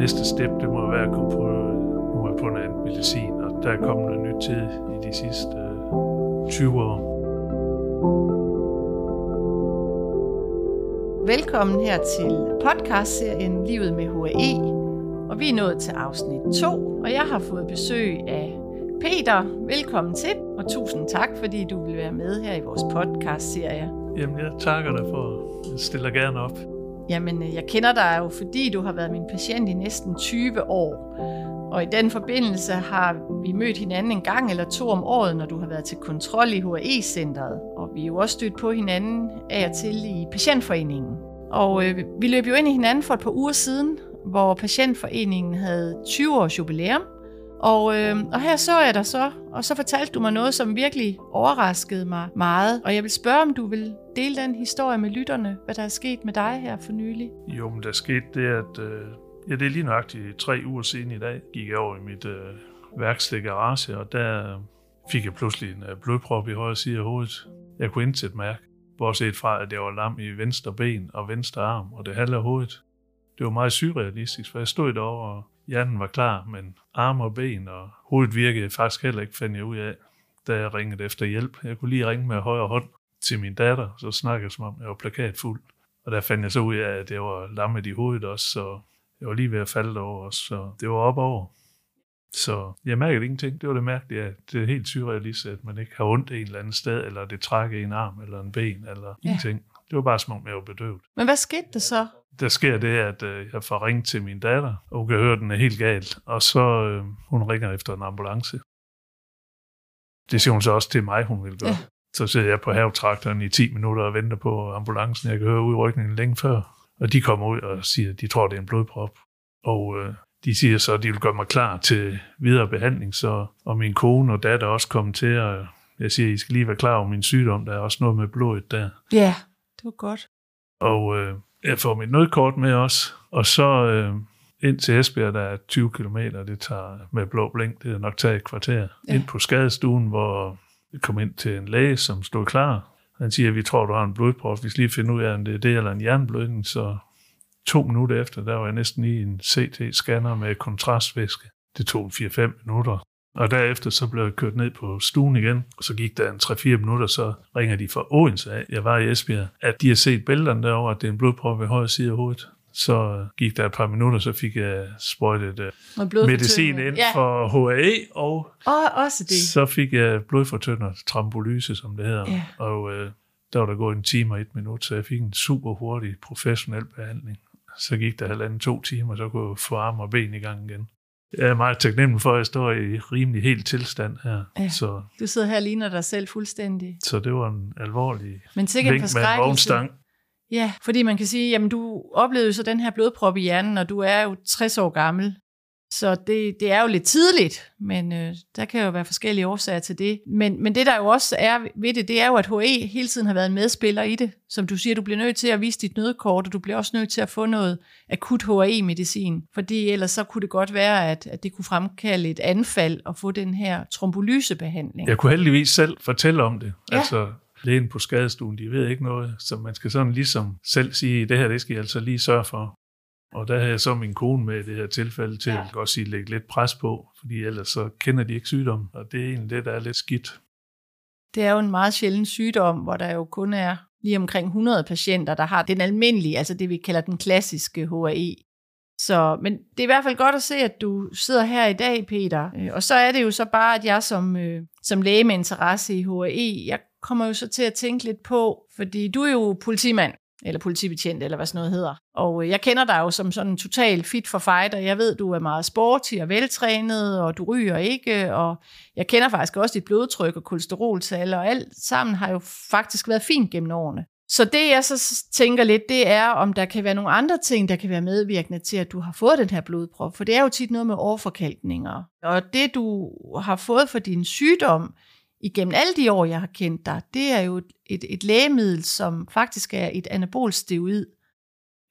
næste step, det må være at komme på, nu er på en anden medicin, og der er kommet noget nyt til i de sidste øh, 20 år. Velkommen her til podcastserien Livet med HAE, og vi er nået til afsnit 2, og jeg har fået besøg af Peter. Velkommen til, og tusind tak, fordi du vil være med her i vores podcastserie. Jamen, jeg takker dig for, jeg stiller gerne op. Jamen, øh, jeg kender dig jo, fordi du har været min patient i næsten 20 år. Og i den forbindelse har vi mødt hinanden en gang eller to om året, når du har været til kontrol i HAE-centret. Og vi er jo også stødt på hinanden af og til i patientforeningen. Og øh, vi løb jo ind i hinanden for et par uger siden, hvor patientforeningen havde 20 års jubilæum. Og, øh, og her så jeg dig så, og så fortalte du mig noget, som virkelig overraskede mig meget. Og jeg vil spørge, om du vil dele den historie med lytterne, hvad der er sket med dig her for nylig. Jo, men der skete det, at øh, ja, det er lige nøjagtigt tre uger siden i dag, gik jeg over i mit øh, værksted garage, og der øh, fik jeg pludselig en øh, blodprop i højre side af hovedet. Jeg kunne intet mærke, bortset fra, at jeg var lam i venstre ben og venstre arm, og det halve af hovedet. Det var meget surrealistisk, for jeg stod derovre, og hjernen var klar, men arme og ben og hovedet virkede faktisk heller ikke, fandt jeg ud af, da jeg ringede efter hjælp. Jeg kunne lige ringe med højre hånd til min datter, så snakkede jeg som om, jeg var plakatfuld. Og der fandt jeg så ud af, at jeg var lammet i hovedet også, så jeg var lige ved at falde over også, så det var op over. Så jeg mærkede ingenting. Det var det mærkelige, at det er helt surrealistisk, at man ikke har ondt et eller andet sted, eller det trækker en arm eller en ben, eller ja. ingenting. Det var bare som om, jeg var bedøvet. Men hvad skete der så? Der sker det, at øh, jeg får ringet til min datter, og hun kan høre, at den er helt galt. Og så øh, hun ringer efter en ambulance. Det siger hun så også til mig, hun vil gøre. Ja. Så sidder jeg på havetraktoren i 10 minutter og venter på ambulancen. Jeg kan høre udrykningen længe før. Og de kommer ud og siger, at de tror, det er en blodprop. Og øh, de siger så, at de vil gøre mig klar til videre behandling. Så, og min kone og datter også kommer til, og jeg siger, at I skal lige være klar over min sygdom. Der er også noget med blodet der. Ja, det var godt. Og øh, jeg får mit nødkort med også. Og så øh, ind til Esbjerg, der er 20 km, det tager med blå blink, det er nok taget et kvarter. Ja. Ind på skadestuen, hvor jeg kom ind til en læge, som stod klar. Han siger, at vi tror, du har en blodprop. Vi skal lige finde ud af, om det er det eller en jernblødning. Så to minutter efter, der var jeg næsten i en CT-scanner med kontrastvæske. Det tog 4-5 minutter. Og derefter så blev jeg kørt ned på stuen igen, og så gik der en 3-4 minutter, så ringer de fra Odense af, jeg var i Esbjerg, at de har set billederne derovre, at det er en blodprop ved højre side af hovedet. Så gik der et par minutter, så fik jeg sprøjtet uh, medicin ind ja. for HAE, og, og også det. så fik jeg blodfortynder, trampolyse, som det hedder. Ja. Og uh, der var der gået en time og et minut, så jeg fik en super hurtig professionel behandling. Så gik der halvanden to timer, så kunne jeg få arm og ben i gang igen. Jeg er meget taknemmelig for, at jeg står i rimelig helt tilstand her. Ja, så, du sidder her og ligner dig selv fuldstændig. Så det var en alvorlig Men sikkert vink med en vognstang. Ja, fordi man kan sige, jamen du oplevede så den her blodprop i hjernen, og du er jo 60 år gammel. Så det, det er jo lidt tidligt, men øh, der kan jo være forskellige årsager til det. Men, men det der jo også er ved det, det er jo, at HE hele tiden har været en medspiller i det. Som du siger, du bliver nødt til at vise dit nødkort, og du bliver også nødt til at få noget akut HE-medicin. Fordi ellers så kunne det godt være, at, at det kunne fremkalde et anfald og få den her trombolysebehandling. Jeg kunne heldigvis selv fortælle om det. Ja. Altså, lægen på skadestuen, de ved ikke noget, så man skal sådan ligesom selv sige, det her, det skal jeg altså lige sørge for. Og der havde jeg så min kone med i det her tilfælde til ja. at godt sige, lægge lidt pres på, fordi ellers så kender de ikke sygdommen, og det er egentlig det, der er lidt skidt. Det er jo en meget sjælden sygdom, hvor der jo kun er lige omkring 100 patienter, der har den almindelige, altså det vi kalder den klassiske HAE. Så, men det er i hvert fald godt at se, at du sidder her i dag, Peter. Øh, og så er det jo så bare, at jeg som, øh, som læge med interesse i HAE, jeg kommer jo så til at tænke lidt på, fordi du er jo politimand, eller politibetjent, eller hvad sådan noget hedder. Og øh, jeg kender dig jo som sådan en total fit for fighter. Jeg ved, du er meget sporty og veltrænet, og du ryger ikke, og jeg kender faktisk også dit blodtryk og kolesteroltal, og alt sammen har jo faktisk været fint gennem årene. Så det jeg så tænker lidt, det er, om der kan være nogle andre ting, der kan være medvirkende til, at du har fået den her blodprop. For det er jo tit noget med overforkalkninger. Og det du har fået for din sygdom, igennem alle de år, jeg har kendt dig, det er jo et, et lægemiddel, som faktisk er et anabolsteroid.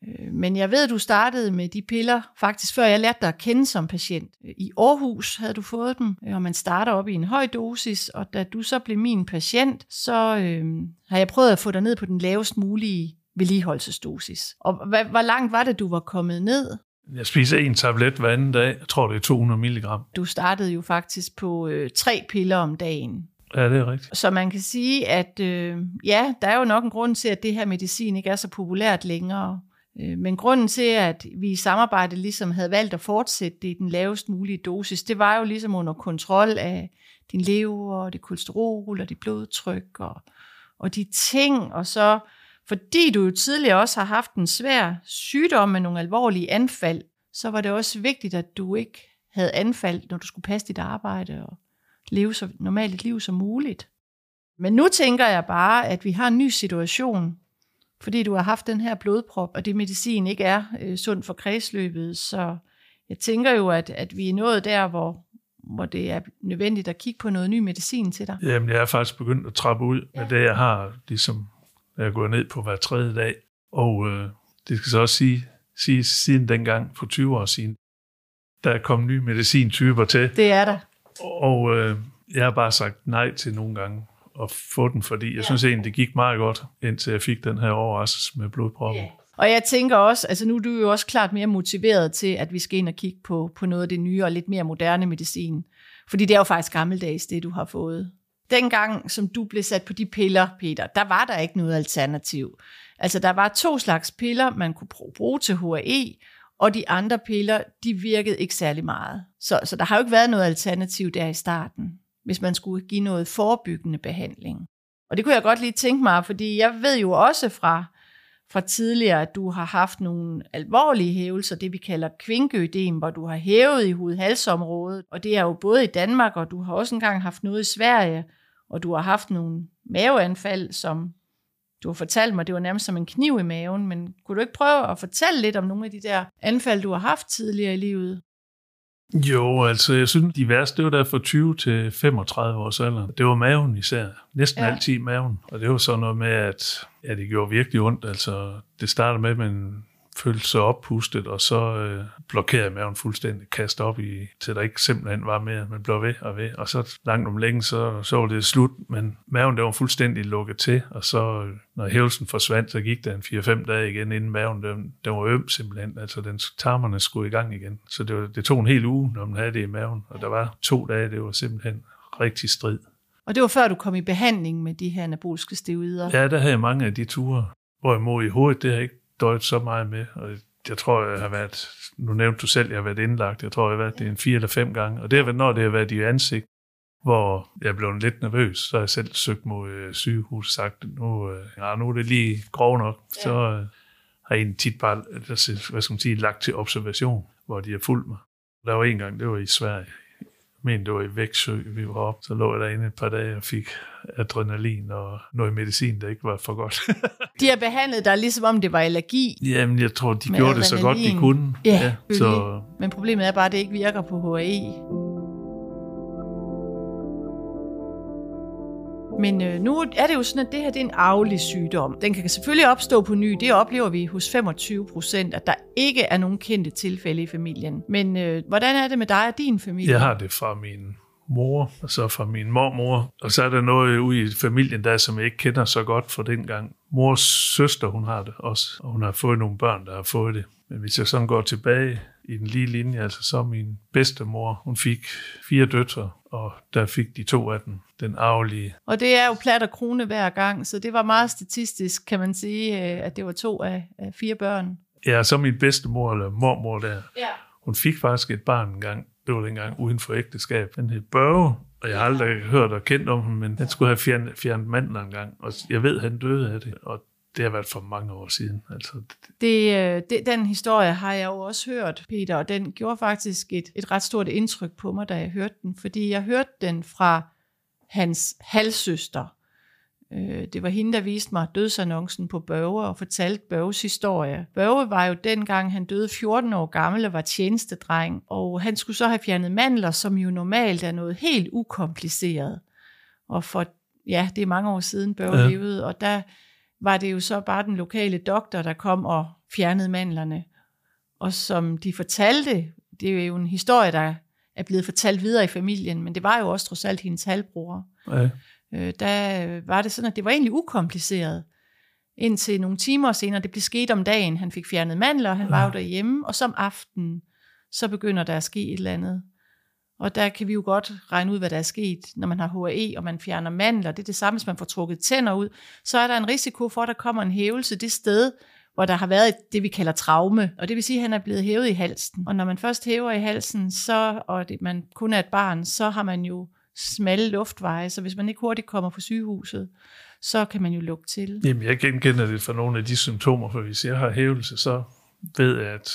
Øh, men jeg ved, at du startede med de piller, faktisk før jeg lærte dig at kende som patient. I Aarhus havde du fået dem, øh, og man starter op i en høj dosis, og da du så blev min patient, så øh, har jeg prøvet at få dig ned på den lavest mulige vedligeholdelsesdosis. Og hvad, hvor langt var det, du var kommet ned? Jeg spiser en tablet hver anden dag. Jeg tror, det er 200 milligram. Du startede jo faktisk på øh, tre piller om dagen. Ja, det er rigtigt. Så man kan sige, at øh, ja, der er jo nok en grund til, at det her medicin ikke er så populært længere. Øh, men grunden til, at vi i samarbejde ligesom havde valgt at fortsætte det i den lavest mulige dosis, det var jo ligesom under kontrol af din lever, og det kolesterol, og dit blodtryk, og, og de ting, og så fordi du jo tidligere også har haft en svær sygdom med nogle alvorlige anfald, så var det også vigtigt, at du ikke havde anfald, når du skulle passe dit arbejde og leve så normalt et liv som muligt. Men nu tænker jeg bare, at vi har en ny situation, fordi du har haft den her blodprop, og det medicin ikke er øh, sundt for kredsløbet. Så jeg tænker jo, at, at vi er nået der, hvor, hvor det er nødvendigt at kigge på noget ny medicin til dig. Jamen, jeg er faktisk begyndt at trappe ud ja. med det, jeg har, ligesom jeg går ned på hver tredje dag. Og øh, det skal så også sige, sige siden dengang, for 20 år siden, der er kommet nye medicintyper til. Det er der. Og øh, jeg har bare sagt nej til nogle gange at få den, fordi jeg ja. synes egentlig, det gik meget godt, indtil jeg fik den her overraskelse med blodproppen. Ja. Og jeg tænker også, altså nu er du jo også klart mere motiveret til, at vi skal ind og kigge på, på noget af det nye og lidt mere moderne medicin. Fordi det er jo faktisk gammeldags, det du har fået. Dengang, som du blev sat på de piller, Peter, der var der ikke noget alternativ. Altså, der var to slags piller, man kunne bruge til HAE, og de andre piller, de virkede ikke særlig meget. Så, så der har jo ikke været noget alternativ der i starten, hvis man skulle give noget forebyggende behandling. Og det kunne jeg godt lige tænke mig, fordi jeg ved jo også fra, fra tidligere, at du har haft nogle alvorlige hævelser, det vi kalder kvinkeødem, hvor du har hævet i hud-halsområdet, og det er jo både i Danmark, og du har også engang haft noget i Sverige, og du har haft nogle maveanfald, som du har fortalt mig, det var nærmest som en kniv i maven, men kunne du ikke prøve at fortælle lidt om nogle af de der anfald, du har haft tidligere i livet? Jo, altså jeg synes, de værste, det var der fra 20 til 35 års alder. Det var maven især. Næsten ja. altid maven. Og det var sådan noget med, at ja, det gjorde virkelig ondt. Altså, det startede med, at man følte sig oppustet, og så øh, blokerede maven fuldstændig, kastet op i, til der ikke simpelthen var mere, men blev ved og ved. Og så langt om længe, så, så var det slut, men maven der var fuldstændig lukket til, og så når hævelsen forsvandt, så gik der en 4-5 dage igen, inden maven den, den var øm simpelthen, altså den, tarmerne skulle i gang igen. Så det, var, det tog en hel uge, når man havde det i maven, og der var to dage, det var simpelthen rigtig strid. Og det var før du kom i behandling med de her anaboliske steroider? Ja, der havde jeg mange af de ture. Hvorimod i hovedet, det har ikke døjet så meget med, og jeg tror, jeg har været, nu nævnte du selv, jeg har været indlagt, jeg tror, jeg har været det en fire eller fem gange, og det har været, når det har været i ansigt, hvor jeg blev lidt nervøs, så har jeg selv søgt mod øh, sygehus og sagt, nu, øh, ja, nu er det lige grov nok, ja. så øh, har jeg tit bare, hvad skal man sige, lagt til observation, hvor de har fulgt mig. Der var en gang, det var i Sverige, men det var i Væksø, vi var op. Så lå jeg derinde et par dage og fik adrenalin og noget medicin, der ikke var for godt. de har behandlet dig ligesom om det var allergi. Jamen, jeg tror, de gjorde adrenalin. det så godt, de kunne. Ja, ja så... Men problemet er bare, at det ikke virker på HAE. Men øh, nu er det jo sådan, at det her det er en arvelig sygdom. Den kan selvfølgelig opstå på ny. Det oplever vi hos 25 procent, at der ikke er nogen kendte tilfælde i familien. Men øh, hvordan er det med dig og din familie? Jeg har det fra min mor, og så fra min mormor. Og så er der noget ude i familien der, som jeg ikke kender så godt fra dengang. Mors søster, hun har det også, og hun har fået nogle børn, der har fået det. Men hvis jeg sådan går tilbage i den lige linje, altså så min bedstemor, hun fik fire døtre, og der fik de to af dem, den arvelige. Og det er jo plat og krone hver gang, så det var meget statistisk, kan man sige, øh, at det var to af, af fire børn. Ja, så min bedstemor, eller mormor der, ja. hun fik faktisk et barn en gang, det var dengang uden for ægteskab. Den hed Børge, og jeg har aldrig hørt og kendt om ham, men han skulle have fjernet, fjernet manden en gang, og jeg ved, at han døde af det, og det har været for mange år siden. Altså, det, øh, det, den historie har jeg jo også hørt, Peter, og den gjorde faktisk et, et ret stort indtryk på mig, da jeg hørte den, fordi jeg hørte den fra hans halvsøster. Øh, det var hende, der viste mig dødsannoncen på Børge og fortalte Børges historie. Børge var jo dengang, han døde 14 år gammel og var tjenestedreng, og han skulle så have fjernet mandler, som jo normalt er noget helt ukompliceret. Og for, ja, det er mange år siden Børge ja. levede, og der var det jo så bare den lokale doktor, der kom og fjernede mandlerne. Og som de fortalte, det er jo en historie, der er blevet fortalt videre i familien, men det var jo også trods alt hendes halvbror. Ja. Øh, der var det sådan, at det var egentlig ukompliceret. indtil nogle timer senere, det blev sket om dagen, han fik fjernet mandler, han var jo derhjemme, og som aften, så begynder der at ske et eller andet. Og der kan vi jo godt regne ud, hvad der er sket, når man har HAE, og man fjerner mandler. Det er det samme, hvis man får trukket tænder ud. Så er der en risiko for, at der kommer en hævelse det sted, hvor der har været det, vi kalder traume. Og det vil sige, at han er blevet hævet i halsen. Og når man først hæver i halsen, så, og det, man kun er et barn, så har man jo smalle luftveje. Så hvis man ikke hurtigt kommer på sygehuset, så kan man jo lukke til. Jamen, jeg genkender det for nogle af de symptomer, for hvis jeg har hævelse, så ved jeg, at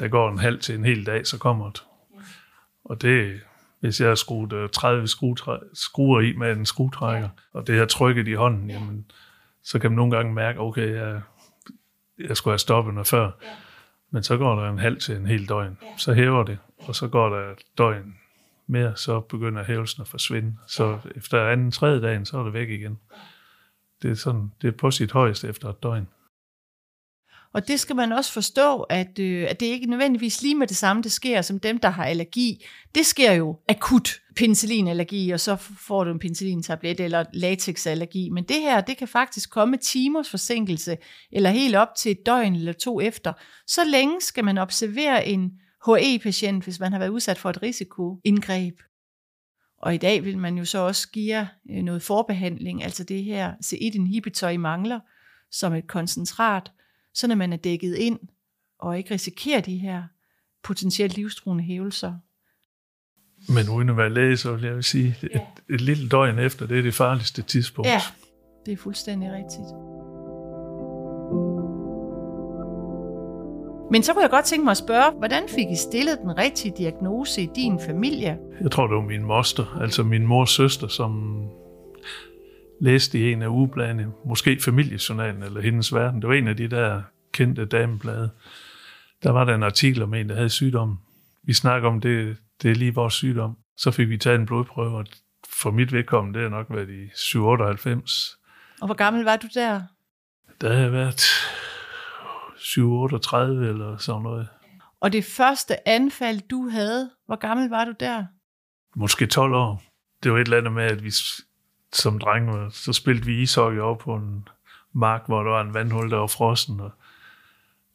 der går en halv til en hel dag, så kommer det. Og det, hvis jeg har skruet 30 skruer i med en skruetrækker, og det har trykket i hånden, jamen, så kan man nogle gange mærke, okay, jeg, jeg skulle have stoppet noget før. Men så går der en halv til en hel døgn. Så hæver det, og så går der et døgn mere, så begynder hævelsen at forsvinde. Så efter anden, tredje dagen, så er det væk igen. Det er, sådan, det er på sit højeste efter et døgn. Og det skal man også forstå, at, øh, at det ikke nødvendigvis lige med det samme, det sker som dem, der har allergi. Det sker jo akut penicillinallergi, og så får du en penicillintablet eller latexallergi. Men det her, det kan faktisk komme timers forsinkelse, eller helt op til et døgn eller to efter. Så længe skal man observere en HE-patient, hvis man har været udsat for et risikoindgreb. Og i dag vil man jo så også give øh, noget forbehandling, altså det her C1-inhibitor i mangler, som et koncentrat, så når man er dækket ind og ikke risikerer de her potentielt livstruende hævelser. Men uden at være læge, så vil jeg sige, et, et lille døgn efter, det er det farligste tidspunkt. Ja, det er fuldstændig rigtigt. Men så kunne jeg godt tænke mig at spørge, hvordan fik I stillet den rigtige diagnose i din familie? Jeg tror, det var min moster, altså min mors søster, som læste i en af ugebladene, måske familiejournalen eller hendes verden. Det var en af de der kendte dameblade. Der var der en artikel om en, der havde sygdommen. Vi snakker om, det, det er lige vores sygdom. Så fik vi taget en blodprøve, og for mit vedkommende, det har nok været i 798. Og hvor gammel var du der? Der har jeg været 738 eller sådan noget. Og det første anfald, du havde, hvor gammel var du der? Måske 12 år. Det var et eller andet med, at vi som drenge, så spillede vi ishockey op på en mark, hvor der var en vandhul, der var frossen, og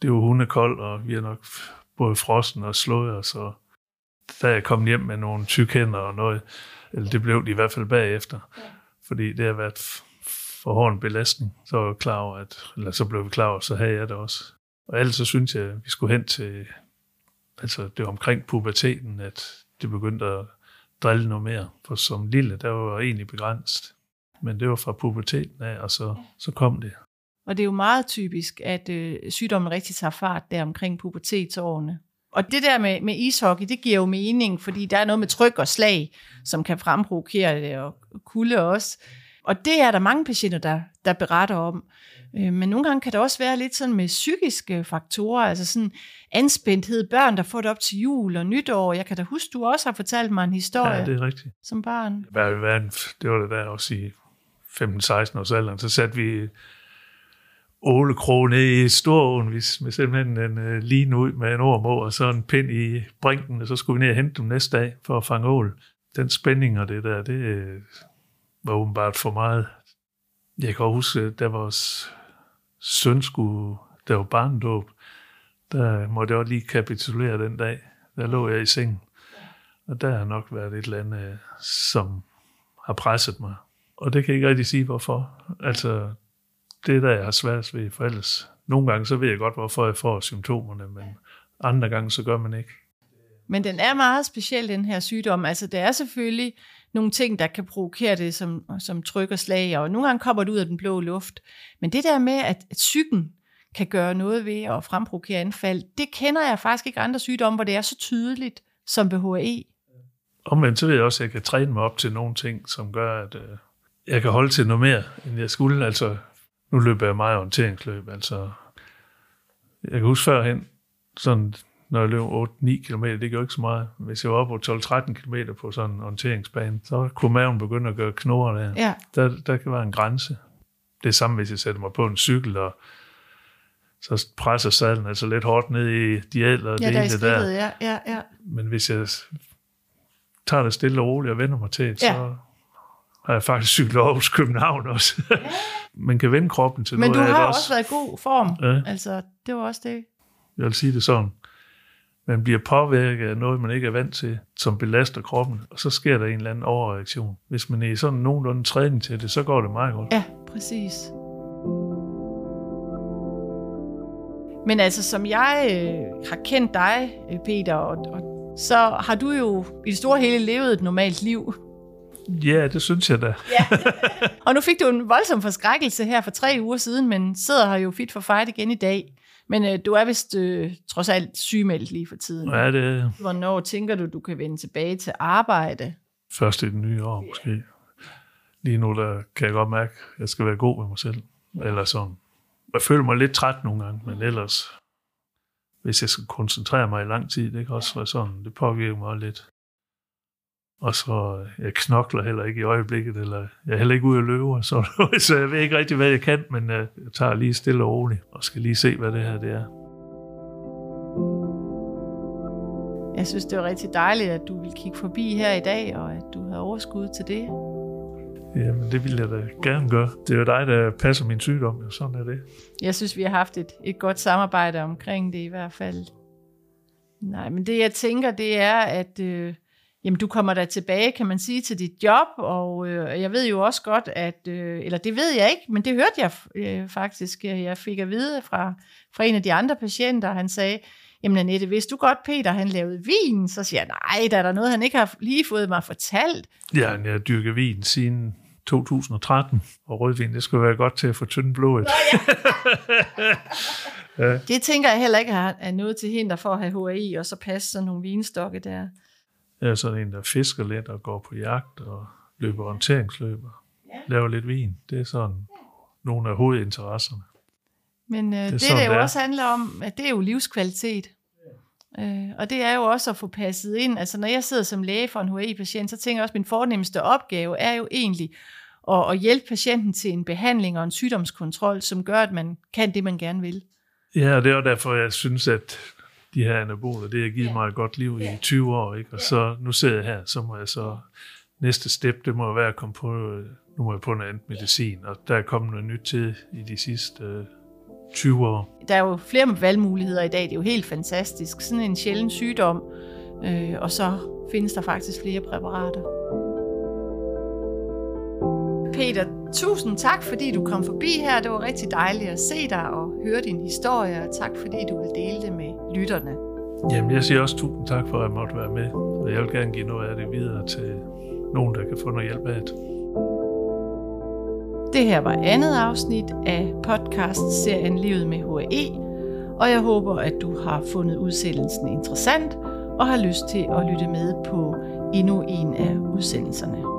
det var hundekoldt, og vi har nok både frossen og slået os, og da jeg kom hjem med nogle tykhænder og noget, eller det blev de i hvert fald bagefter, fordi det har været for hård en belastning, så var jeg klar over, at, eller så blev vi klar over, så havde jeg det også. Og ellers så synes jeg, at vi skulle hen til, altså det var omkring puberteten, at det begyndte at drille noget mere. For som lille, der var egentlig begrænset. Men det var fra puberteten af, og så, så kom det. Og det er jo meget typisk, at øh, sygdommen rigtig tager fart der omkring pubertetsårene. Og det der med, med ishockey, det giver jo mening, fordi der er noget med tryk og slag, som kan fremprovokere det, og kulde også. Og det er der mange patienter, der, der beretter om. Øh, men nogle gange kan det også være lidt sådan med psykiske faktorer, altså sådan anspændthed, børn, der får det op til jul og nytår. Jeg kan da huske, du også har fortalt mig en historie. Ja, det er rigtigt. Som barn. Det var det der også i 15-16 års alderen. Så satte vi ålekrog ned i Storåen, med simpelthen en uh, lin ud med en orm og så en pind i brinken, og så skulle vi ned og hente dem næste dag for at fange ål. Den spænding og det der, det øh, var åbenbart for meget. Jeg kan huske, da vores søn skulle, der var barndåb, der måtte jeg også lige kapitulere den dag. Der lå jeg i sengen. Og der har nok været et eller andet, som har presset mig. Og det kan jeg ikke rigtig sige, hvorfor. Altså, det der, jeg har svært ved, for ellers nogle gange, så ved jeg godt, hvorfor jeg får symptomerne, men andre gange, så gør man ikke. Men den er meget speciel, den her sygdom. Altså, det er selvfølgelig nogle ting, der kan provokere det, som, som tryk og slag, og nogle gange kommer det ud af den blå luft. Men det der med, at, at psyken kan gøre noget ved at fremprovokere anfald, det kender jeg faktisk ikke andre sygdomme, hvor det er så tydeligt som BHE. Omvendt så ved jeg også, at jeg kan træne mig op til nogle ting, som gør, at øh, jeg kan holde til noget mere, end jeg skulle. Altså, nu løber jeg meget orienteringsløb. Altså, jeg kan huske førhen, sådan når jeg løb 8-9 km, det gør ikke så meget. Hvis jeg var oppe på 12-13 km på sådan en orienteringsbane, så kunne maven begynde at gøre knurrer der. Ja. der. Der kan være en grænse. Det er samme, hvis jeg sætter mig på en cykel, og så presser sadlen altså lidt hårdt ned i dial og ja, det der. der. Ja, ja, ja. Men hvis jeg tager det stille og roligt og vender mig til, ja. så har jeg faktisk cyklet over hos København også. Man kan vende kroppen til Men noget du af det har også. også været i god form. Ja. Altså, det var også det. Jeg vil sige det sådan. Man bliver påvirket af noget, man ikke er vant til, som belaster kroppen, og så sker der en eller anden overreaktion. Hvis man er i sådan nogenlunde træning til det, så går det meget godt. Ja, præcis. Men altså, som jeg øh, har kendt dig, øh, Peter, og, og, så har du jo i det store hele levet et normalt liv. Ja, det synes jeg da. Og nu fik du en voldsom forskrækkelse her for tre uger siden, men sidder her jo fit for fight igen i dag. Men øh, du er vist øh, trods alt sygemeldt lige for tiden. Ja, det Hvornår tænker du, du kan vende tilbage til arbejde? først i det nye år måske. Lige nu der kan jeg godt mærke, at jeg skal være god med mig selv. Eller sådan. Jeg føler mig lidt træt nogle gange, men ellers, hvis jeg skal koncentrere mig i lang tid, det kan også være sådan, det påvirker mig lidt. Og så, øh, jeg knokler heller ikke i øjeblikket, eller jeg er heller ikke ude at løbe, noget, så jeg ved ikke rigtig, hvad jeg kan, men øh, jeg tager lige stille og roligt, og skal lige se, hvad det her det er. Jeg synes, det var rigtig dejligt, at du ville kigge forbi her i dag, og at du havde overskud til det. Jamen, det vil jeg da gerne gøre. Det er jo dig, der passer min sygdom, og sådan er det. Jeg synes, vi har haft et, et godt samarbejde omkring det i hvert fald. Nej, men det jeg tænker, det er, at øh, jamen, du kommer der tilbage, kan man sige, til dit job, og øh, jeg ved jo også godt, at, øh, eller det ved jeg ikke, men det hørte jeg øh, faktisk, jeg fik at vide fra, fra en af de andre patienter, han sagde, jamen Annette, hvis du godt, Peter, han lavede vin, så siger jeg, nej, der er der noget, han ikke har lige fået mig fortalt. Ja, jeg har dyrket vin siden 2013, og rødvin, det skulle være godt til at få tynde blodet. Det tænker jeg heller ikke er noget til hinder for at have HAI, og så passe sådan nogle vinstokke der. Jeg er sådan en, der fisker lidt og går på jagt og løber orienteringsløber. Laver lidt vin. Det er sådan nogle af hovedinteresserne. Men øh, det, det, det jo også handler om, at det er jo livskvalitet. Øh, og det er jo også at få passet ind. Altså når jeg sidder som læge for en HI-patient, så tænker jeg også, at min fornemmeste opgave er jo egentlig at, at hjælpe patienten til en behandling og en sygdomskontrol, som gør, at man kan det, man gerne vil. Ja, og det er derfor, jeg synes, at de her anaboler, det har givet mig et godt liv i 20 år, ikke? Og så nu sidder jeg her, så må jeg så, næste step, det må være at komme på, nu må jeg på noget andet medicin, og der er kommet noget nyt til i de sidste øh, 20 år. Der er jo flere valgmuligheder i dag, det er jo helt fantastisk. Sådan en sjælden sygdom, øh, og så findes der faktisk flere præparater. Peter, tusind tak, fordi du kom forbi her. Det var rigtig dejligt at se dig og høre din historie, og tak fordi du vil dele det med lytterne. Jamen, jeg siger også tusind tak for, at jeg måtte være med, og jeg vil gerne give noget af det videre til nogen, der kan få noget hjælp af det. Det her var andet afsnit af podcast-serien Livet med HAE, og jeg håber, at du har fundet udsendelsen interessant og har lyst til at lytte med på endnu en af udsendelserne.